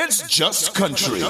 It's just country.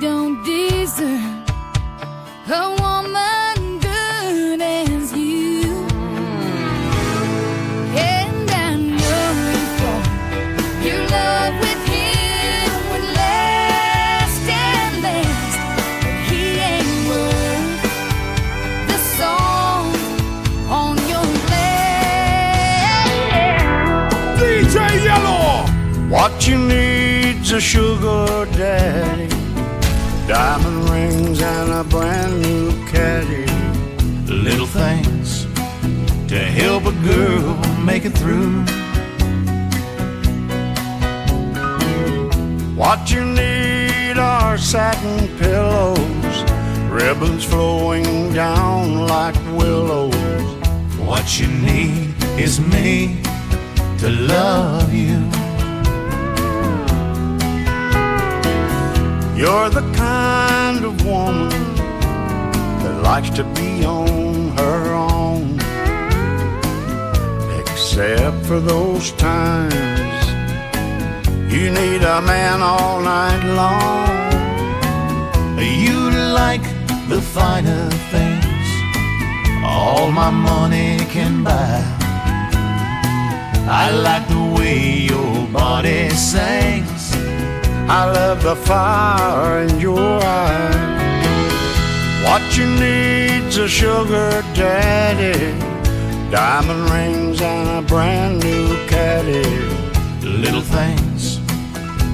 Don't deserve a woman good as you. And I know you thought your love with him would last and last, but he ain't worth the salt on your glass. DJ Yellow! What you need's a sugar daddy, diamond rings and a brand new caddy. Little things to help a girl make it through. What you need are satin pillows, ribbons flowing down like willows. What you need is me to love you. You're the kind of woman that likes to be on her own. Except for those times you need a man all night long. You like the finer things all my money can buy. I like the way your body sings. I love the fire in your eyes. What you need's a sugar daddy, diamond rings and a brand new caddy. Little things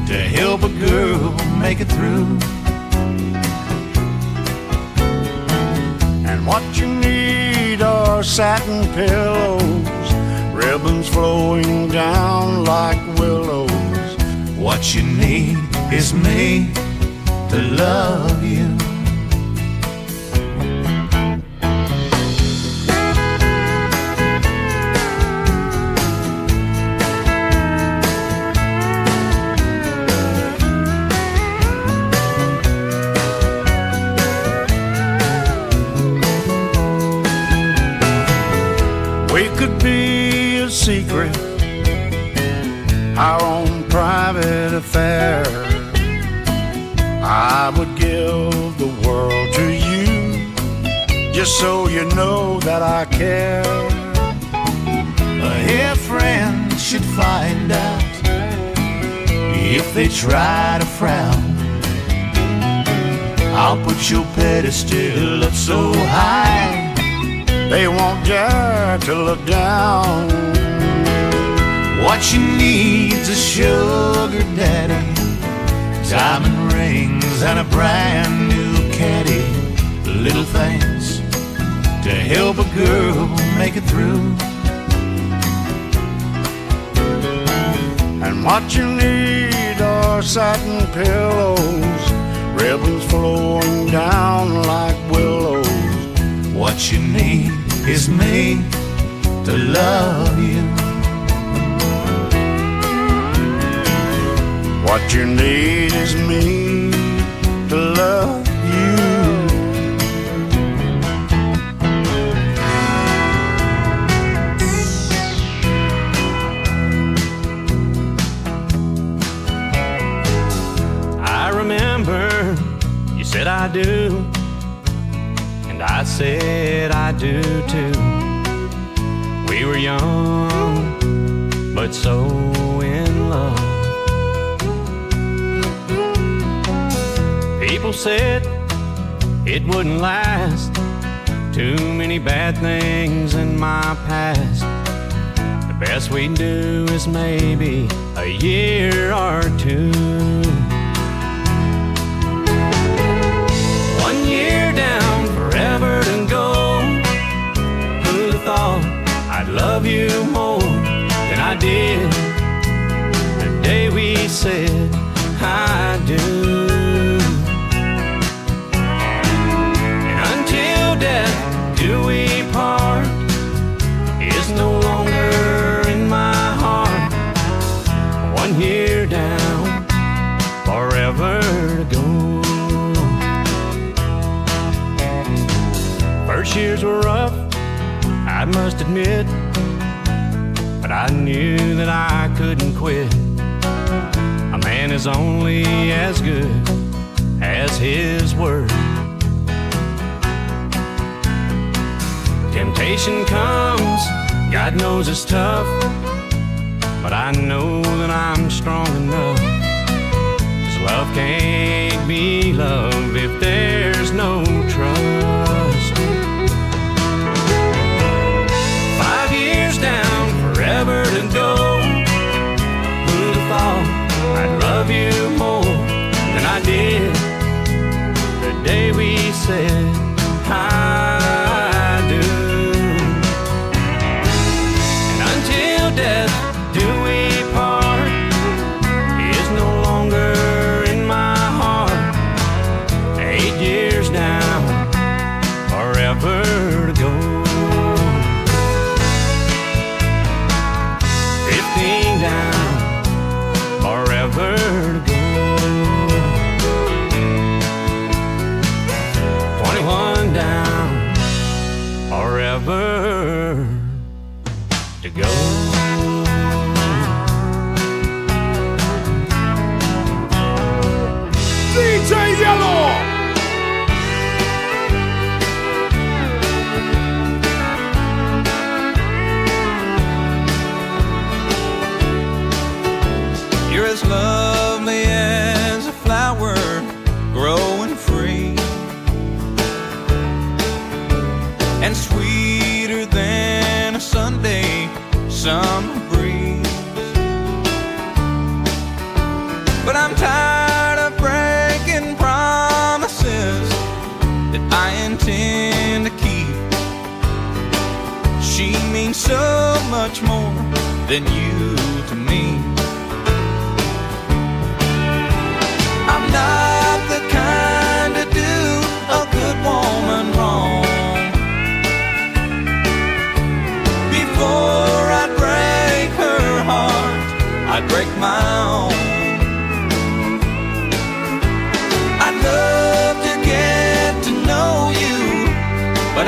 to help a girl make it through. And what you need are satin pillows, ribbons flowing down like willows. What you need is me to love you. We could be a secret, our own private affair. Just so you know that I care. If friends should find out if they try to frown, I'll put your pedestal up so high. They won't dare to look down. What you need's a sugar daddy, diamond rings and a brand new caddy. Little things to help a girl make it through. And what you need are satin pillows, ribbons flowing down like willows. What you need is me to love you. What you need is me to love do, and I said I do too. We were young, but so in love. People said it wouldn't last. Too many bad things in my past. The best we do is maybe a year or two. Down, forever to go. Who'd have thought I'd love you more than I did the day we said admit, but I knew that I couldn't quit. A man is only as good as his word. Temptation comes, God knows it's tough, but I know that I'm strong enough. 'Cause love can't be love if there's no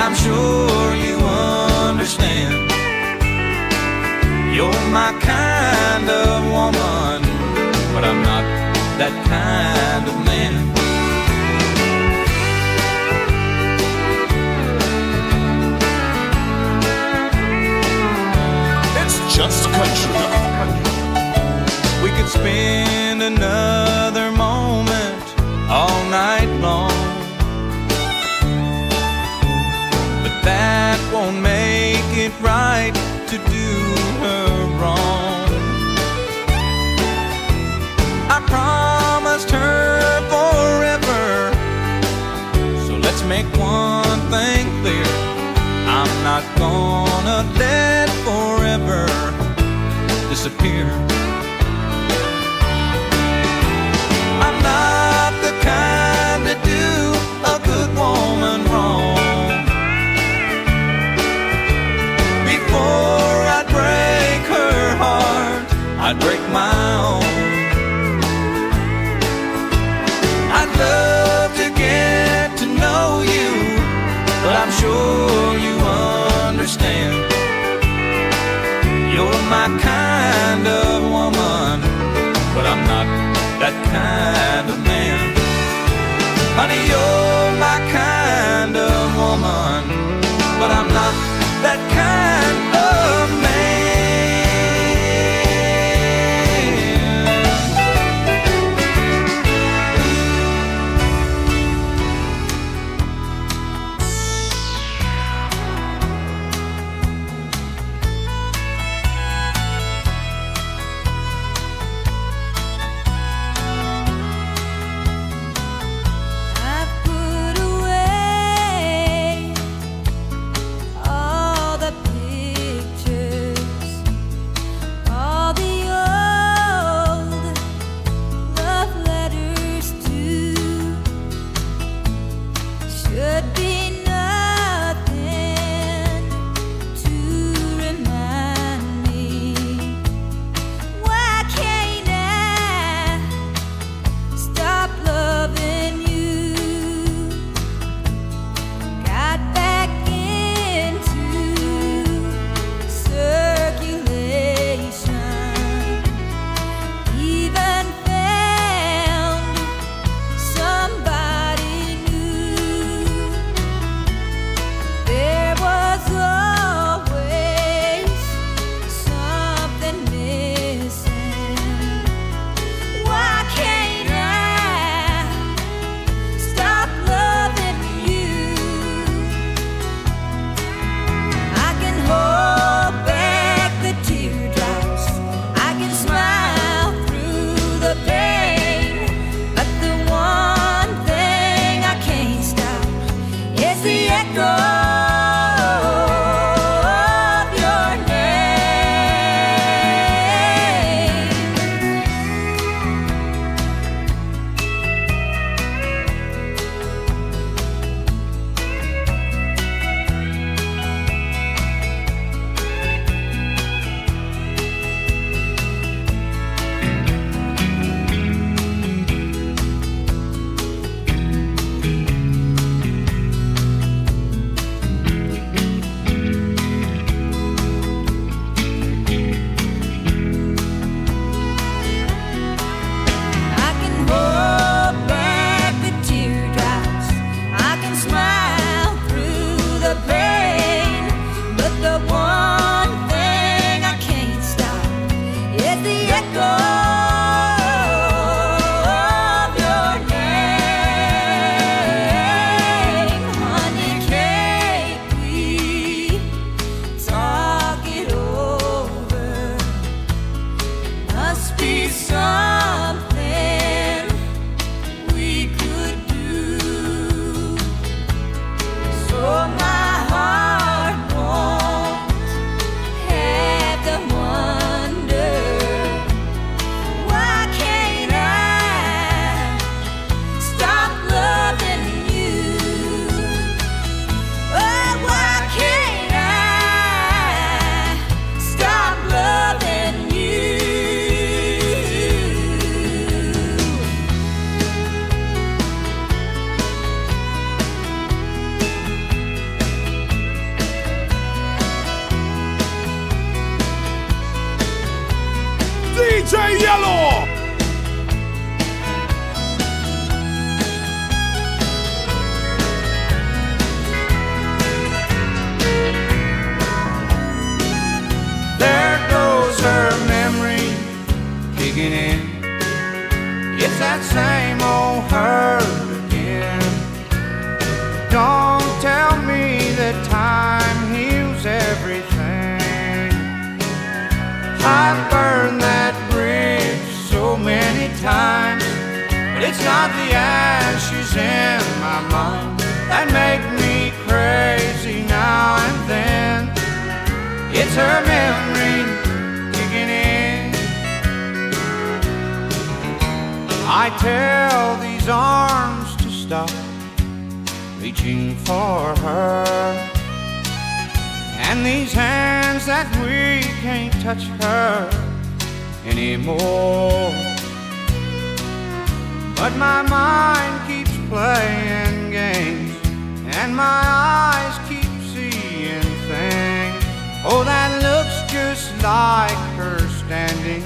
I'm sure you understand. You're my kind of woman, but I'm not that kind of man. It's just country. We could spend another moment all night long. It right to do her wrong. I promised her forever. So let's make one thing clear. I'm not gonna let forever disappear. Break my own. I'd love to get to know you, but I'm sure you understand. You're my kind of woman, but I'm not that kind of man. Honey, you're my kind of woman, but I'm not It's that same old hurt again. Don't tell me that time heals everything. I've burned that bridge so many times, but it's not the ashes in my mind that make me crazy now and then. It's her memory I tell these arms to stop reaching for her, and these hands that we can't touch her anymore. But my mind keeps playing games, and my eyes keep seeing things. Oh, that looks just like her standing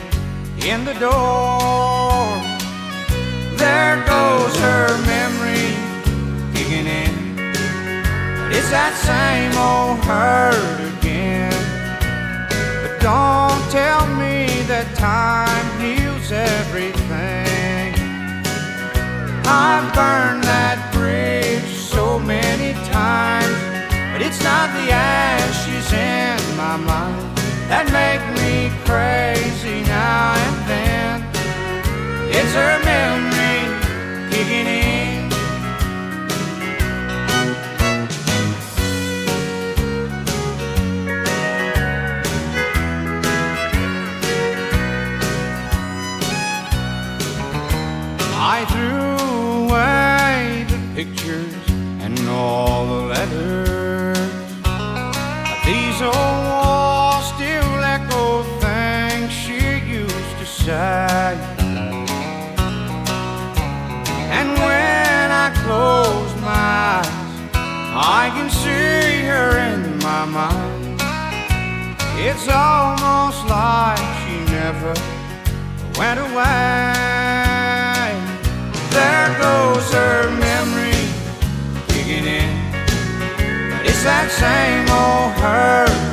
in the door. There goes her memory kicking in. But it's that same old hurt again. But don't tell me that time heals everything. I've burned that bridge so many times, but it's not the ashes in my mind that make me crazy now and then. It's her memory I threw away the pictures and all the letters. But these old walls still echo things she used to say. Close my eyes, I can see her in my mind. It's almost like she never went away. There goes her memory kicking in. But it's that same old her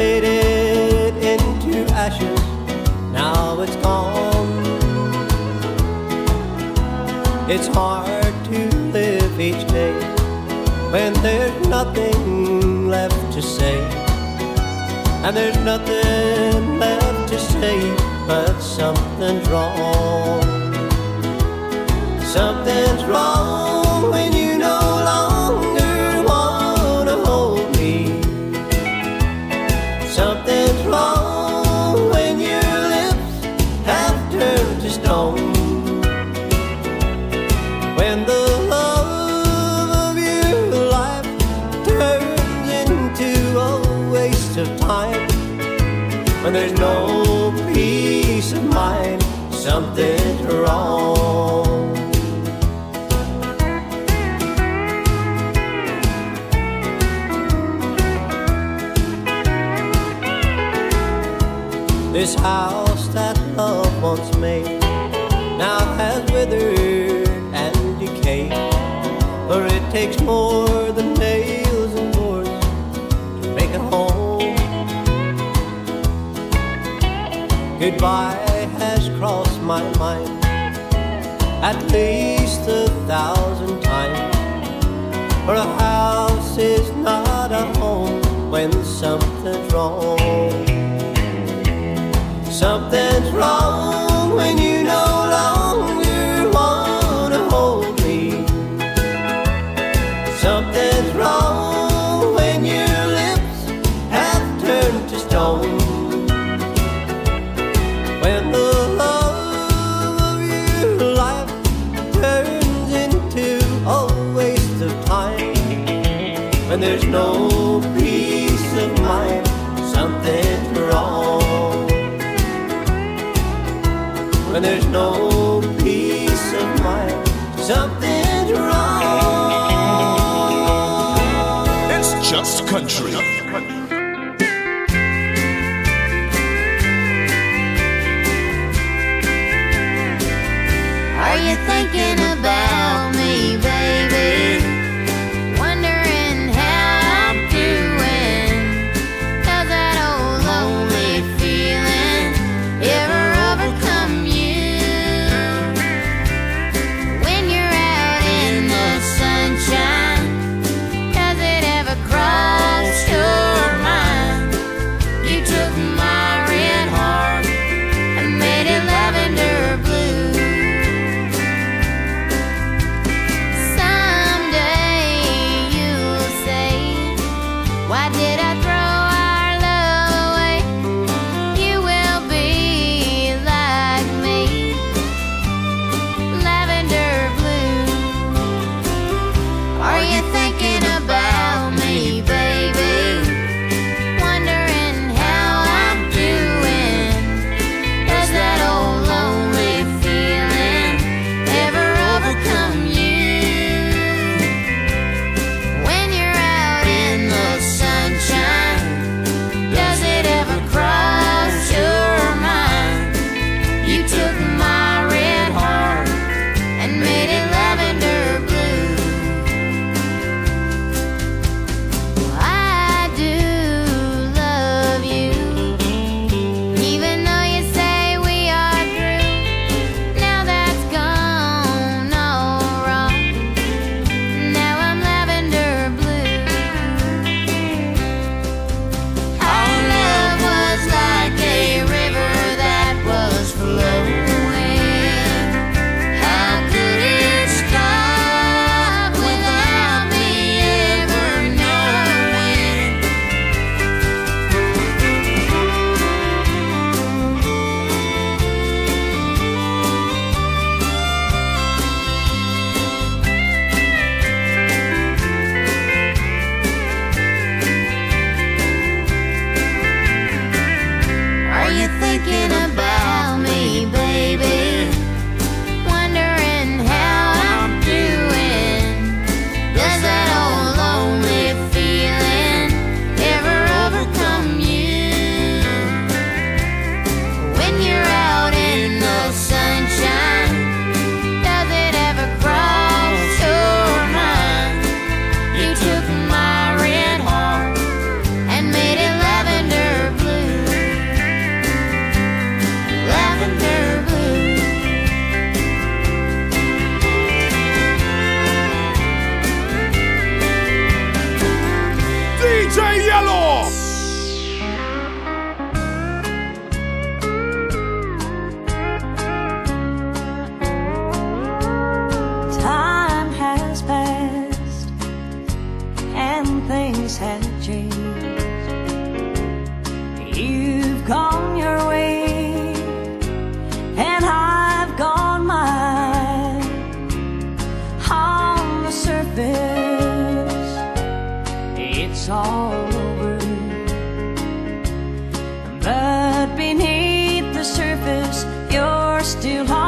faded into ashes, now it's gone. It's hard to live each day when there's nothing left to say. And there's nothing left to say but something's wrong. Something's wrong When there's no peace of mind, something's wrong. This house that love once made now has withered and decayed. For it takes more than Goodbye has crossed my mind at least a thousand times. For a house is not a home when something's wrong. Something's wrong and there's no peace of mind. Something's wrong. It's just country. Just country. still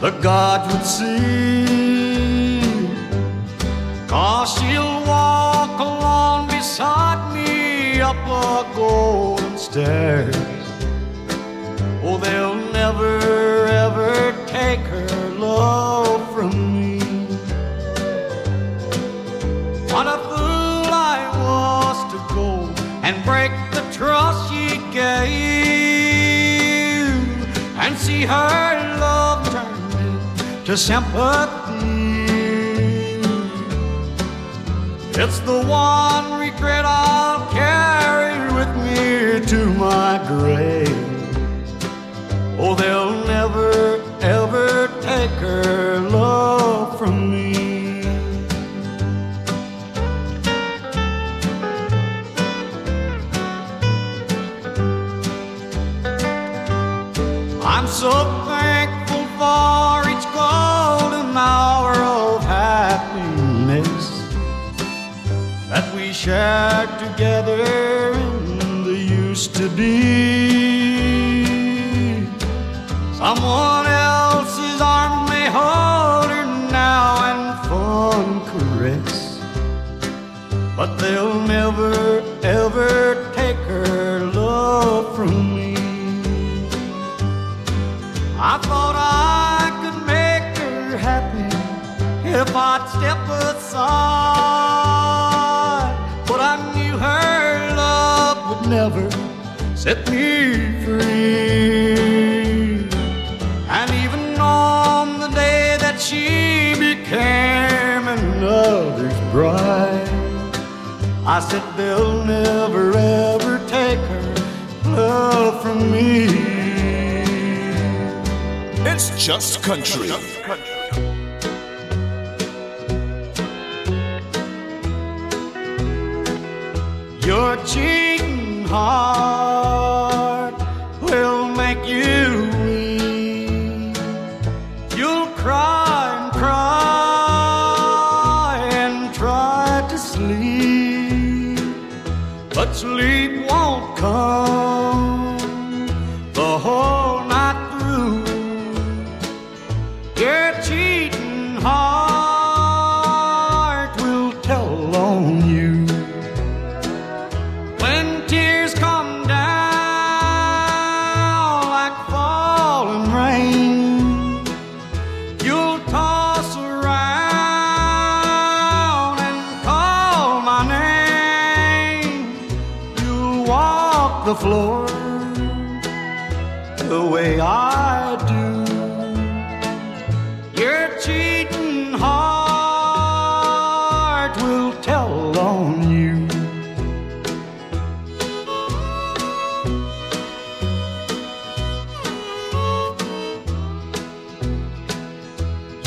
the gods would see. Cause she'll walk along beside me up a golden stair. sympathy. It's the one. be. set me free. And even on the day that she became another's bride, I said they'll never ever take her love from me. It's just country. Your cheating heart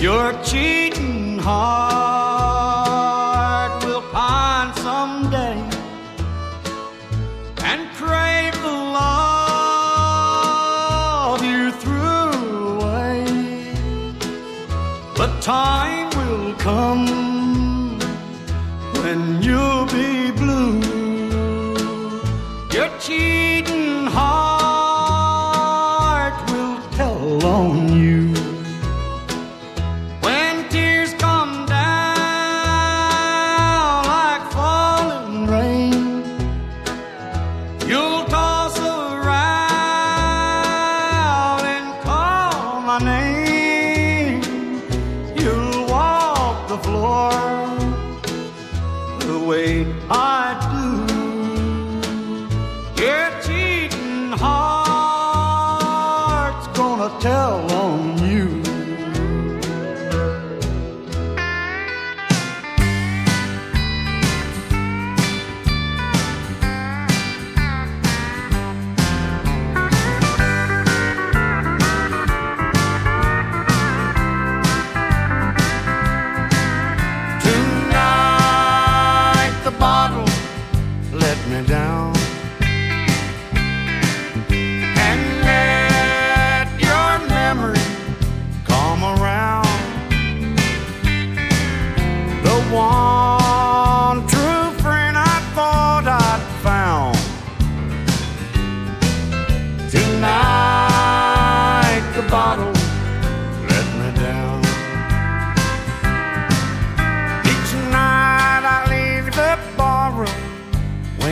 Your cheating heart will pine someday and crave the love you threw away. But time.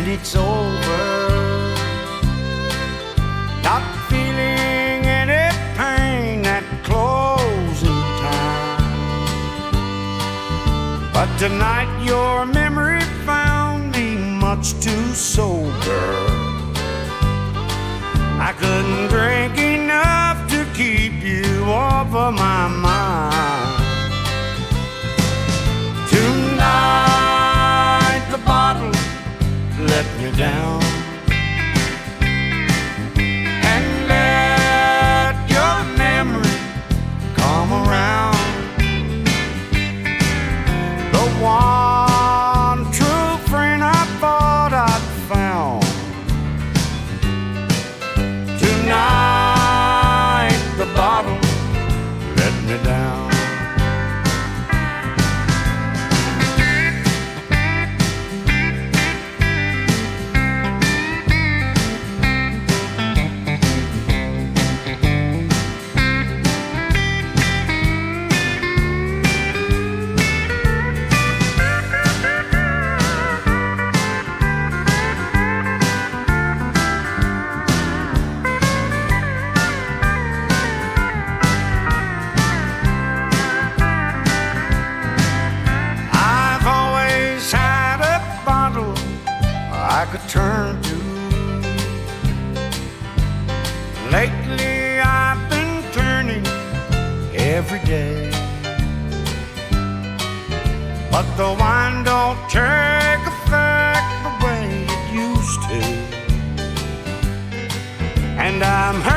it's over. Not feeling any pain at closing time. But tonight your memory found me much too sober. I couldn't drink enough to keep you off of my mind. down. mind don't take effect the way it used to. And I'm hurt.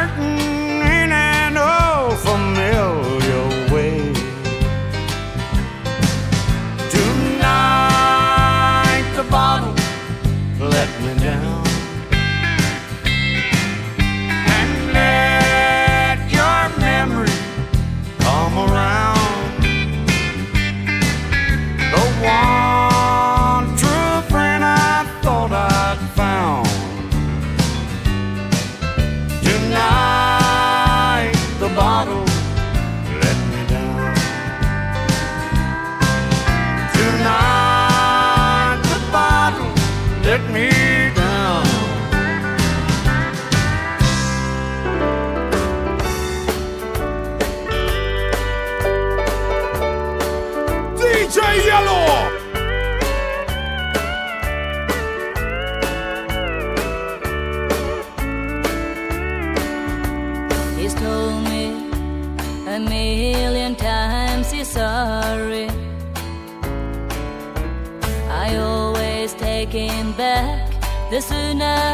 night.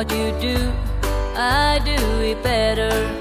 What you do, I do it better.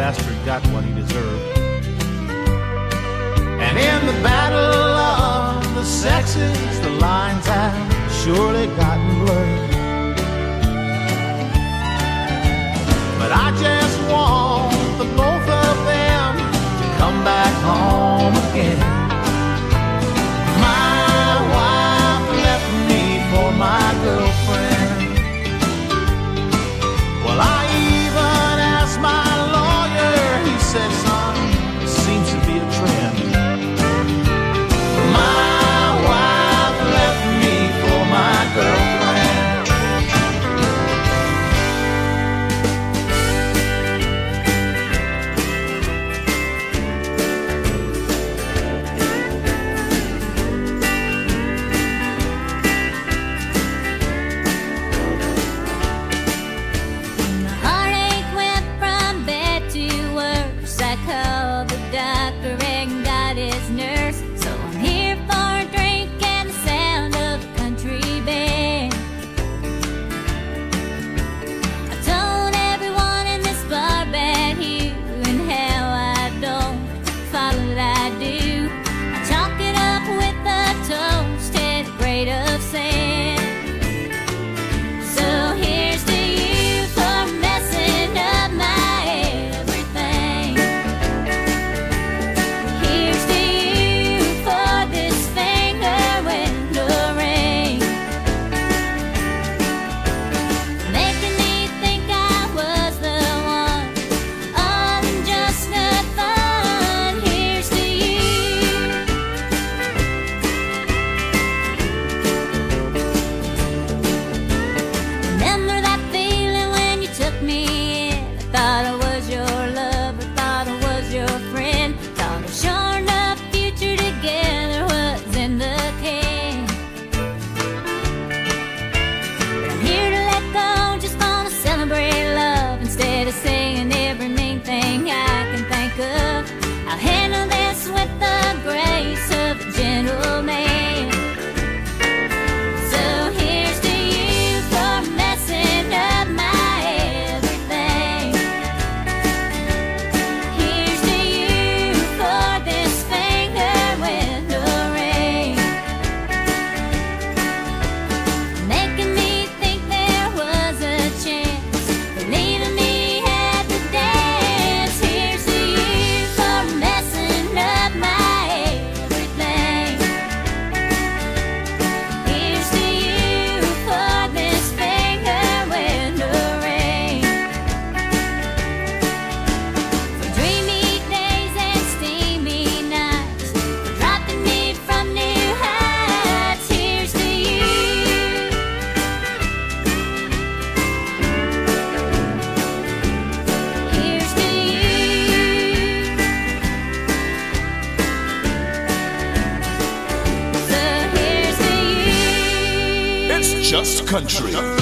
bastard got what he deserved. And in the battle of the sexes, the lines have surely gotten blurred. country.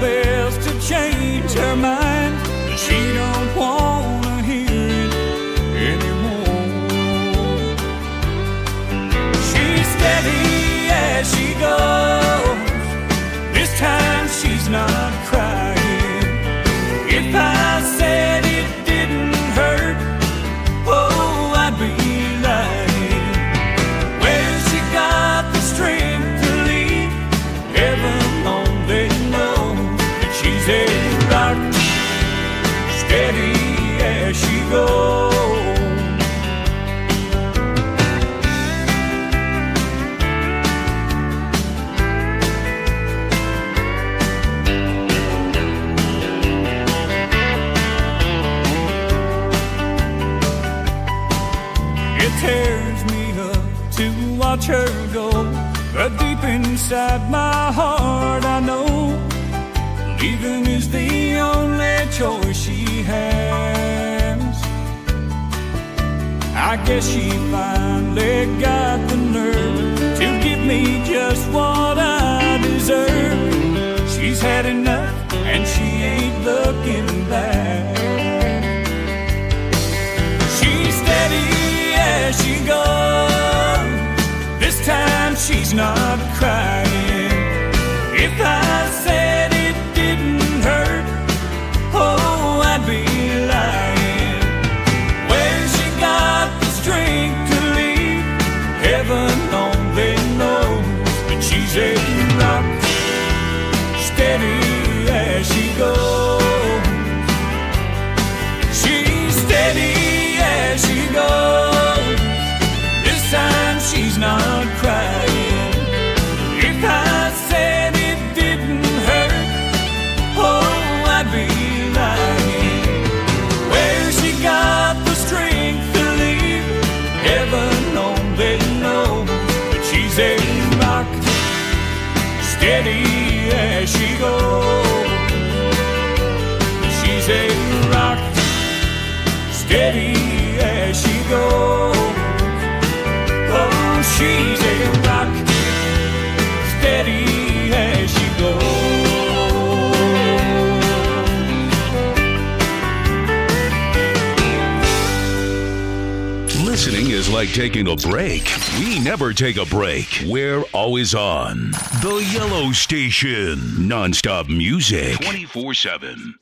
best to change her mind. inside my heart, I know leaving is the only choice she has. I guess she finally got the nerve to give me just what I deserve. She's had enough and she ain't looking back. She's steady as she goes she's not crying. If I like taking a break? We never take a break. We're always on. The Yellow Station. Nonstop music. 24 7.